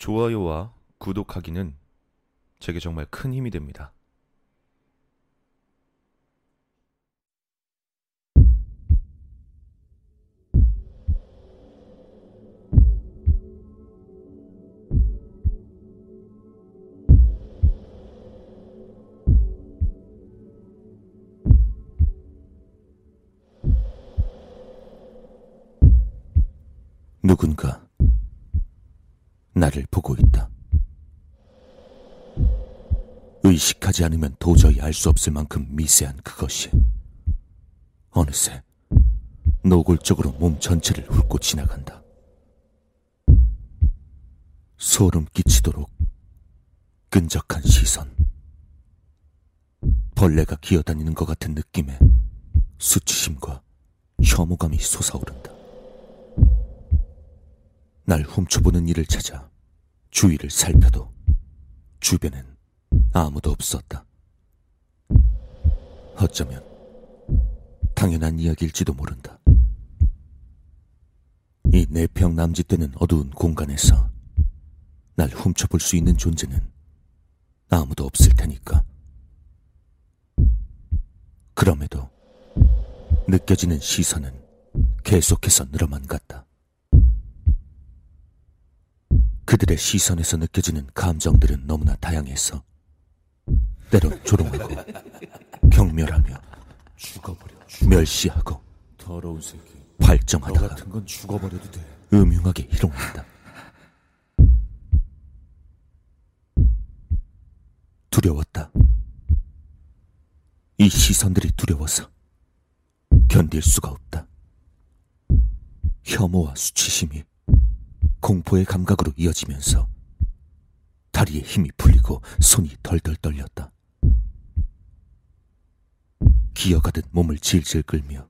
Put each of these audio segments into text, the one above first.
좋아요와 구독하기는 제게 정말 큰 힘이 됩니다. 의식하지 않으면 도저히 알 수 없을 만큼 미세한 그것이 어느새 노골적으로 몸 전체를 훑고 지나간다. 소름 끼치도록 끈적한 시선. 벌레가 기어다니는 것 같은 느낌에 수치심과 혐오감이 솟아오른다. 날 훔쳐보는 이를 찾아 주위를 살펴도 주변엔 아무도 없었다. 어쩌면 당연한 이야기일지도 모른다. 이 내평 남짓되는 어두운 공간에서 날 훔쳐볼 수 있는 존재는 아무도 없을 테니까. 그럼에도 느껴지는 시선은 계속해서 늘어만 갔다. 그들의 시선에서 느껴지는 감정들은 너무나 다양해서 때론 조롱하고 경멸하며 죽어버려. 멸시하고 더러운 새끼. 너 발정하다가 같은 건 죽어버려도 돼. 음흉하게 희롱한다. 두려웠다. 이 시선들이 두려워서 견딜 수가 없다. 혐오와 수치심이 공포의 감각으로 이어지면서 다리에 힘이 풀리고 손이 덜덜 떨렸다. 기어가듯 몸을 질질 끌며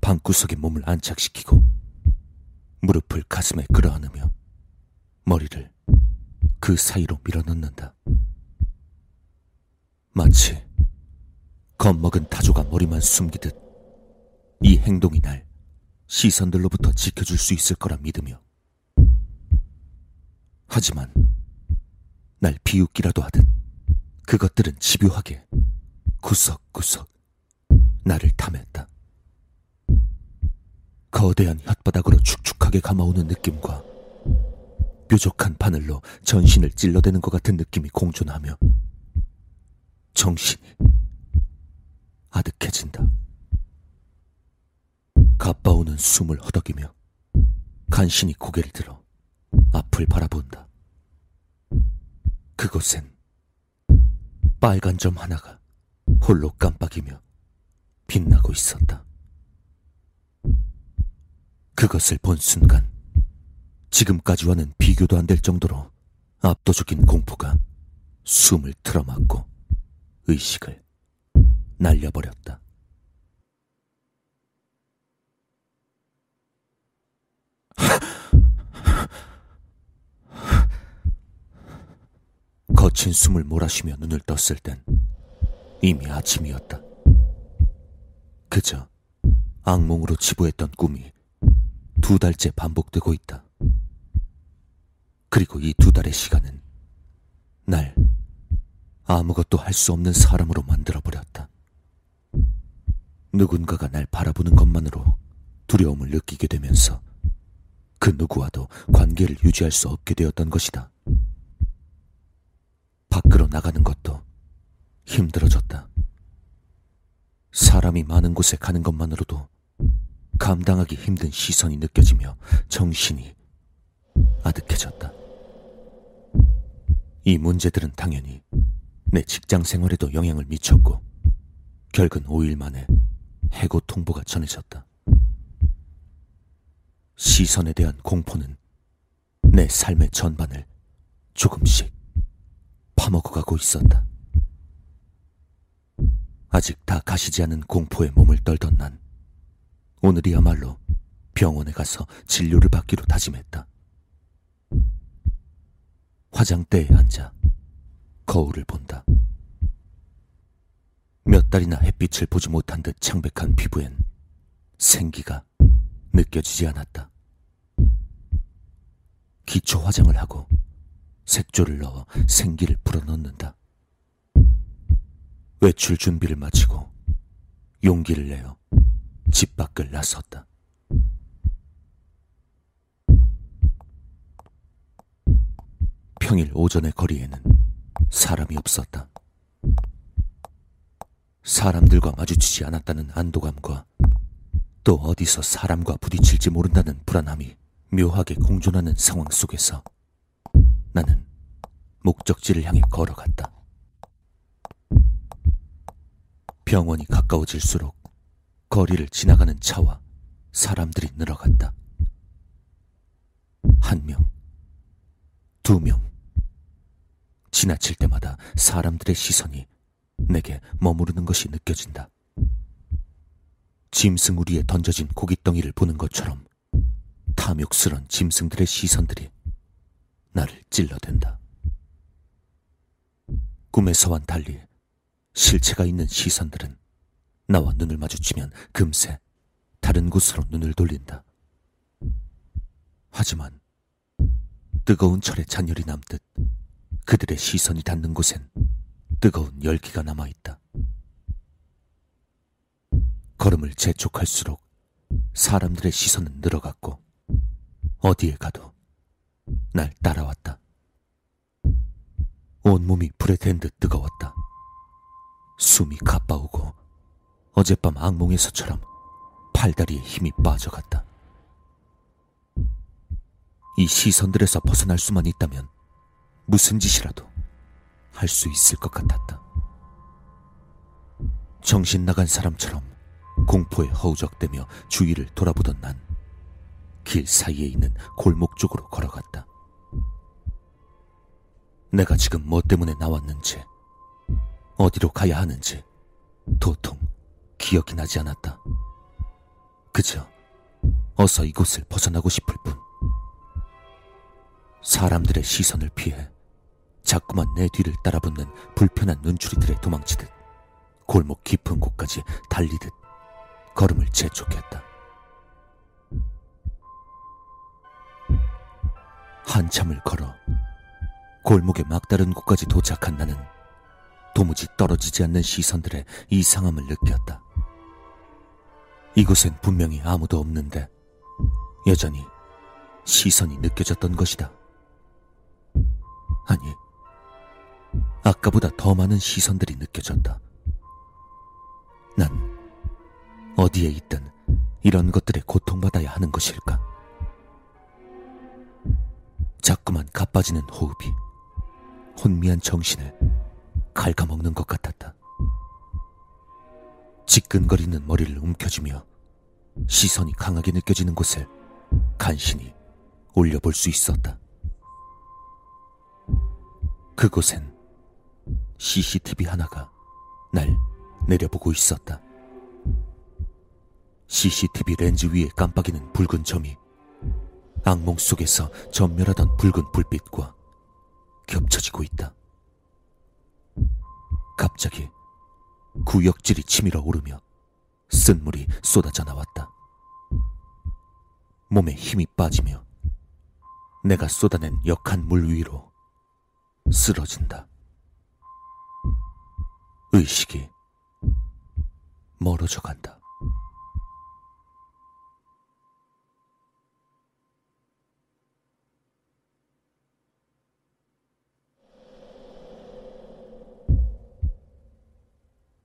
방구석에 몸을 안착시키고 무릎을 가슴에 끌어안으며 머리를 그 사이로 밀어넣는다. 마치 겁먹은 타조가 머리만 숨기듯 이 행동이 날 시선들로부터 지켜줄 수 있을 거라 믿으며 하지만 날 비웃기라도 하듯 그것들은 집요하게 구석구석 나를 탐했다. 거대한 혓바닥으로 축축하게 감아오는 느낌과 뾰족한 바늘로 전신을 찔러대는 것 같은 느낌이 공존하며 정신이 아득해진다. 가빠오는 숨을 허덕이며 간신히 고개를 들어 앞을 바라본다. 그곳엔 빨간 점 하나가 홀로 깜빡이며 빛나고 있었다. 그것을 본 순간 지금까지와는 비교도 안 될 정도로 압도적인 공포가 숨을 틀어막고 의식을 날려버렸다. 거친 숨을 몰아쉬며 눈을 떴을 땐 이미 아침이었다. 그저 악몽으로 치부했던 꿈이 두 달째 반복되고 있다. 그리고 이 두 달의 시간은 날 아무것도 할 수 없는 사람으로 만들어버렸다. 누군가가 날 바라보는 것만으로 두려움을 느끼게 되면서 그 누구와도 관계를 유지할 수 없게 되었던 것이다. 밖으로 나가는 것도 힘들어졌다. 사람이 많은 곳에 가는 것만으로도 감당하기 힘든 시선이 느껴지며 정신이 아득해졌다. 이 문제들은 당연히 내 직장 생활에도 영향을 미쳤고, 결근 5일 만에 해고 통보가 전해졌다. 시선에 대한 공포는 내 삶의 전반을 조금씩 파먹어가고 있었다. 아직 다 가시지 않은 공포에 몸을 떨던 난 오늘이야말로 병원에 가서 진료를 받기로 다짐했다. 화장대에 앉아 거울을 본다. 몇 달이나 햇빛을 보지 못한 듯 창백한 피부엔 생기가 느껴지지 않았다. 기초 화장을 하고 색조를 넣어 생기를 불어넣는다. 외출 준비를 마치고 용기를 내어 집 밖을 나섰다. 평일 오전의 거리에는 사람이 없었다. 사람들과 마주치지 않았다는 안도감과 또 어디서 사람과 부딪힐지 모른다는 불안함이 묘하게 공존하는 상황 속에서 나는 목적지를 향해 걸어갔다. 병원이 가까워질수록 거리를 지나가는 차와 사람들이 늘어갔다. 한 명, 두 명. 지나칠 때마다 사람들의 시선이 내게 머무르는 것이 느껴진다. 짐승 우리에 던져진 고깃덩이를 보는 것처럼 탐욕스런 짐승들의 시선들이 나를 찔러댄다. 꿈에서와는 달리 실체가 있는 시선들은 나와 눈을 마주치면 금세 다른 곳으로 눈을 돌린다. 하지만 뜨거운 철의 잔열이 남듯 그들의 시선이 닿는 곳엔 뜨거운 열기가 남아있다. 걸음을 재촉할수록 사람들의 시선은 늘어갔고 어디에 가도 날 따라왔다. 온몸이 불에 댄 듯 뜨거웠다. 숨이 가빠오고 어젯밤 악몽에서처럼 팔다리에 힘이 빠져갔다. 이 시선들에서 벗어날 수만 있다면 무슨 짓이라도 할 수 있을 것 같았다. 정신 나간 사람처럼 공포에 허우적대며 주위를 돌아보던 난 길 사이에 있는 골목 쪽으로 걸어갔다. 내가 지금 뭐 때문에 나왔는지, 어디로 가야 하는지 도통 기억이 나지 않았다. 그저 어서 이곳을 벗어나고 싶을 뿐. 사람들의 시선을 피해 자꾸만 내 뒤를 따라붙는 불편한 눈초리들에 도망치듯 골목 깊은 곳까지 달리듯 걸음을 재촉했다. 한참을 걸어 골목의 막다른 곳까지 도착한 나는 도무지 떨어지지 않는 시선들의 이상함을 느꼈다. 이곳엔 분명히 아무도 없는데 여전히 시선이 느껴졌던 것이다. 아니, 아까보다 더 많은 시선들이 느껴졌다. 난 어디에 있든 이런 것들에 고통받아야 하는 것일까? 자꾸만 가빠지는 호흡이 혼미한 정신을 갉아먹는 것 같았다. 지끈거리는 머리를 움켜쥐며 시선이 강하게 느껴지는 곳을 간신히 올려볼 수 있었다. 그곳엔 CCTV 하나가 날 내려보고 있었다. CCTV 렌즈 위에 깜빡이는 붉은 점이 악몽 속에서 전멸하던 붉은 불빛과 겹쳐지고 있다. 갑자기 구역질이 치밀어 오르며 쓴물이 쏟아져 나왔다. 몸에 힘이 빠지며 내가 쏟아낸 역한 물 위로 쓰러진다. 의식이 멀어져 간다.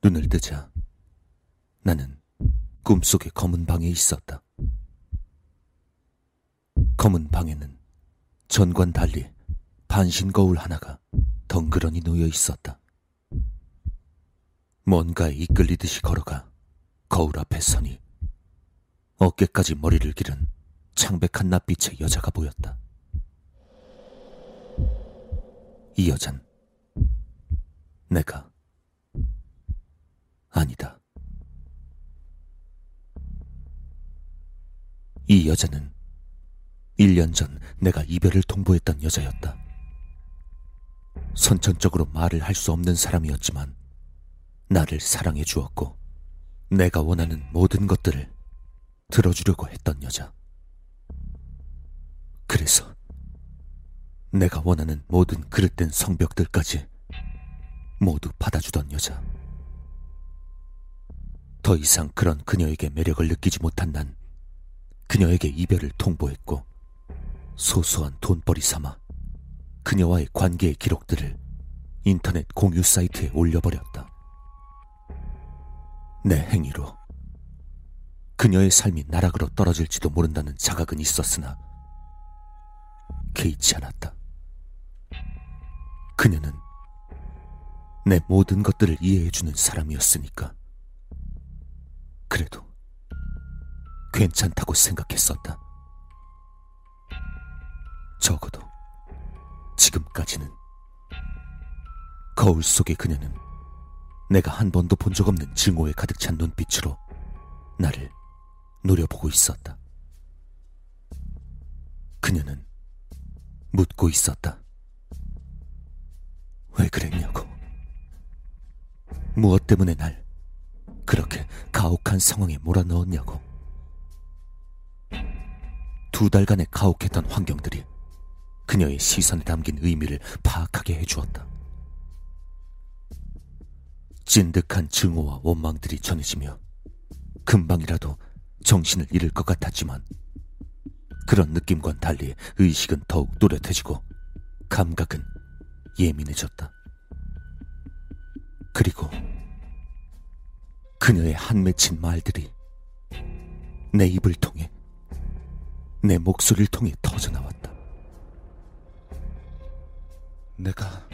눈을 뜨자 나는 꿈속의 검은 방에 있었다. 검은 방에는 전관 달리 반신 거울 하나가 덩그러니 놓여 있었다. 뭔가에 이끌리듯이 걸어가 거울 앞에 서니 어깨까지 머리를 기른 창백한 낯빛의 여자가 보였다. 이 여잔 내가 아니다. 이 여자는 1년 전 내가 이별을 통보했던 여자였다. 선천적으로 말을 할 수 없는 사람이었지만 나를 사랑해 주었고 내가 원하는 모든 것들을 들어주려고 했던 여자. 그래서 내가 원하는 모든 그릇된 성벽들까지 모두 받아주던 여자. 더 이상 그런 그녀에게 매력을 느끼지 못한 난 그녀에게 이별을 통보했고 소소한 돈벌이 삼아 그녀와의 관계의 기록들을 인터넷 공유 사이트에 올려버렸다. 내 행위로 그녀의 삶이 나락으로 떨어질지도 모른다는 자각은 있었으나 개의치 않았다. 그녀는 내 모든 것들을 이해해주는 사람이었으니까. 그래도 괜찮다고 생각했었다. 적어도 지금까지는 거울 속의 그녀는 내가 한 번도 본 적 없는 증오에 가득 찬 눈빛으로 나를 노려보고 있었다. 그녀는 묻고 있었다. 왜 그랬냐고. 무엇 때문에 날 그렇게 가혹한 상황에 몰아넣었냐고. 두 달간의 가혹했던 환경들이 그녀의 시선에 담긴 의미를 파악하게 해주었다. 찐득한 증오와 원망들이 전해지며 금방이라도 정신을 잃을 것 같았지만 그런 느낌과는 달리 의식은 더욱 또렷해지고 감각은 예민해졌다. 그리고 그녀의 한 맺힌 말들이 내 입을 통해 내 목소리를 통해 터져나왔다. 내가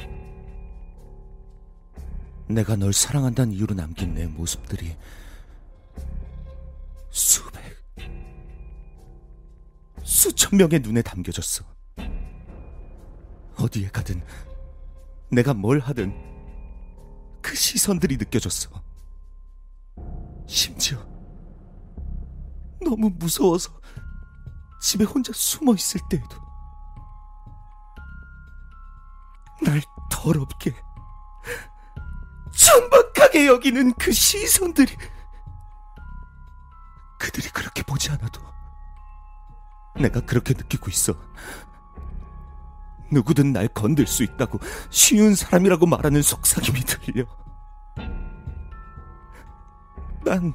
내가 널 사랑한다는 이유로 남긴 내 모습들이 수백 수천 명의 눈에 담겨졌어. 어디에 가든 내가 뭘 하든 그 시선들이 느껴졌어. 심지어 너무 무서워서 집에 혼자 숨어 있을 때에도 날 더럽게 천박하게 여기는 그 시선들이 그들이 그렇게 보지 않아도 내가 그렇게 느끼고 있어. 누구든 날 건들 수 있다고 쉬운 사람이라고 말하는 속삭임이 들려. 난,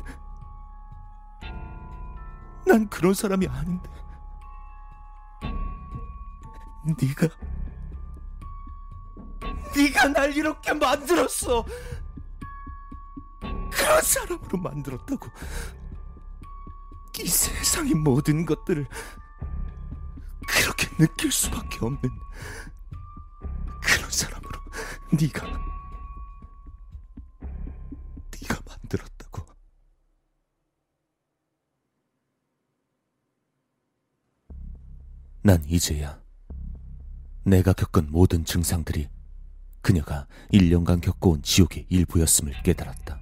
난 그런 사람이 아닌데. 네가, 네가 날 이렇게 만들었어. 그런 사람으로 만들었다고. 이 세상의 모든 것들을 그렇게 느낄 수밖에 없는 그런 사람으로 네가 만들었다고. 난 이제야 내가 겪은 모든 증상들이 그녀가 1년간 겪어온 지옥의 일부였음을 깨달았다.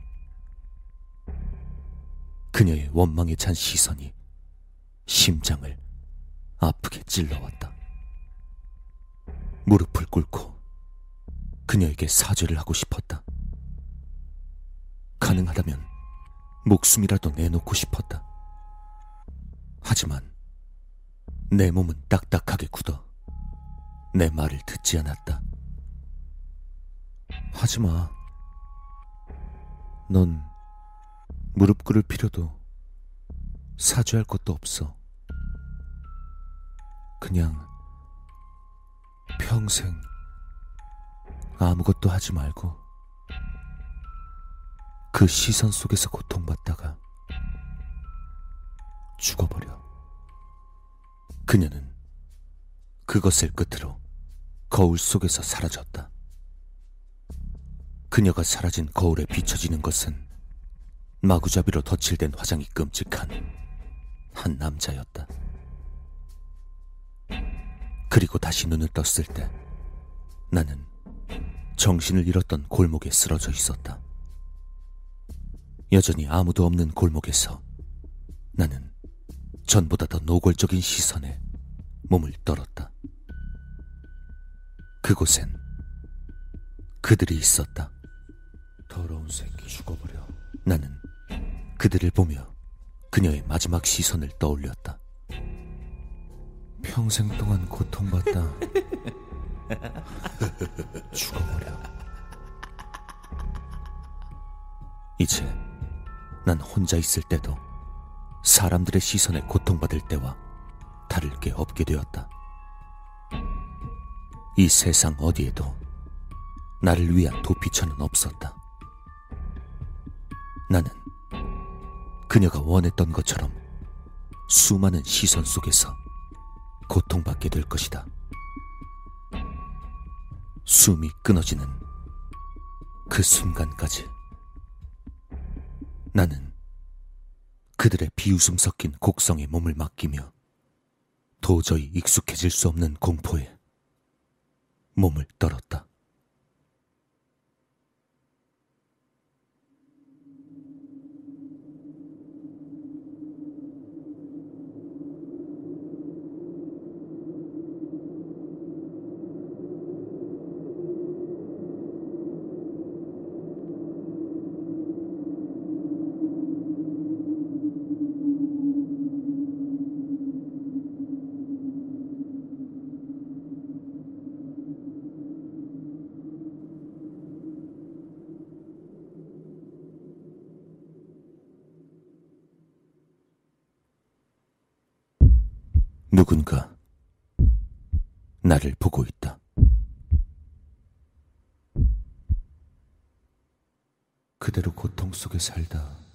그녀의 원망에 찬 시선이 심장을 아프게 찔러왔다. 무릎을 꿇고 그녀에게 사죄를 하고 싶었다. 가능하다면 목숨이라도 내놓고 싶었다. 하지만 내 몸은 딱딱하게 굳어 내 말을 듣지 않았다. 하지 마. 넌 무릎 꿇을 필요도 사죄할 것도 없어. 그냥 평생 아무것도 하지 말고 그 시선 속에서 고통받다가 죽어버려. 그녀는 그것을 끝으로 거울 속에서 사라졌다. 그녀가 사라진 거울에 비춰지는 것은 마구잡이로 덧칠된 화장이 끔찍한 한 남자였다. 그리고 다시 눈을 떴을 때 나는 정신을 잃었던 골목에 쓰러져 있었다. 여전히 아무도 없는 골목에서 나는 전보다 더 노골적인 시선에 몸을 떨었다. 그곳엔 그들이 있었다. 더러운 새끼 죽어버려. 나는 그들을 보며 그녀의 마지막 시선을 떠올렸다. 평생 동안 고통받다 죽어버려. 이제 난 혼자 있을 때도 사람들의 시선에 고통받을 때와 다를 게 없게 되었다. 이 세상 어디에도 나를 위한 도피처는 없었다. 나는 그녀가 원했던 것처럼 수많은 시선 속에서 고통받게 될 것이다. 숨이 끊어지는 그 순간까지 나는 그들의 비웃음 섞인 곡성에 몸을 맡기며 도저히 익숙해질 수 없는 공포에 몸을 떨었다. 누군가 나를 보고 있다. 그대로 고통 속에 살다.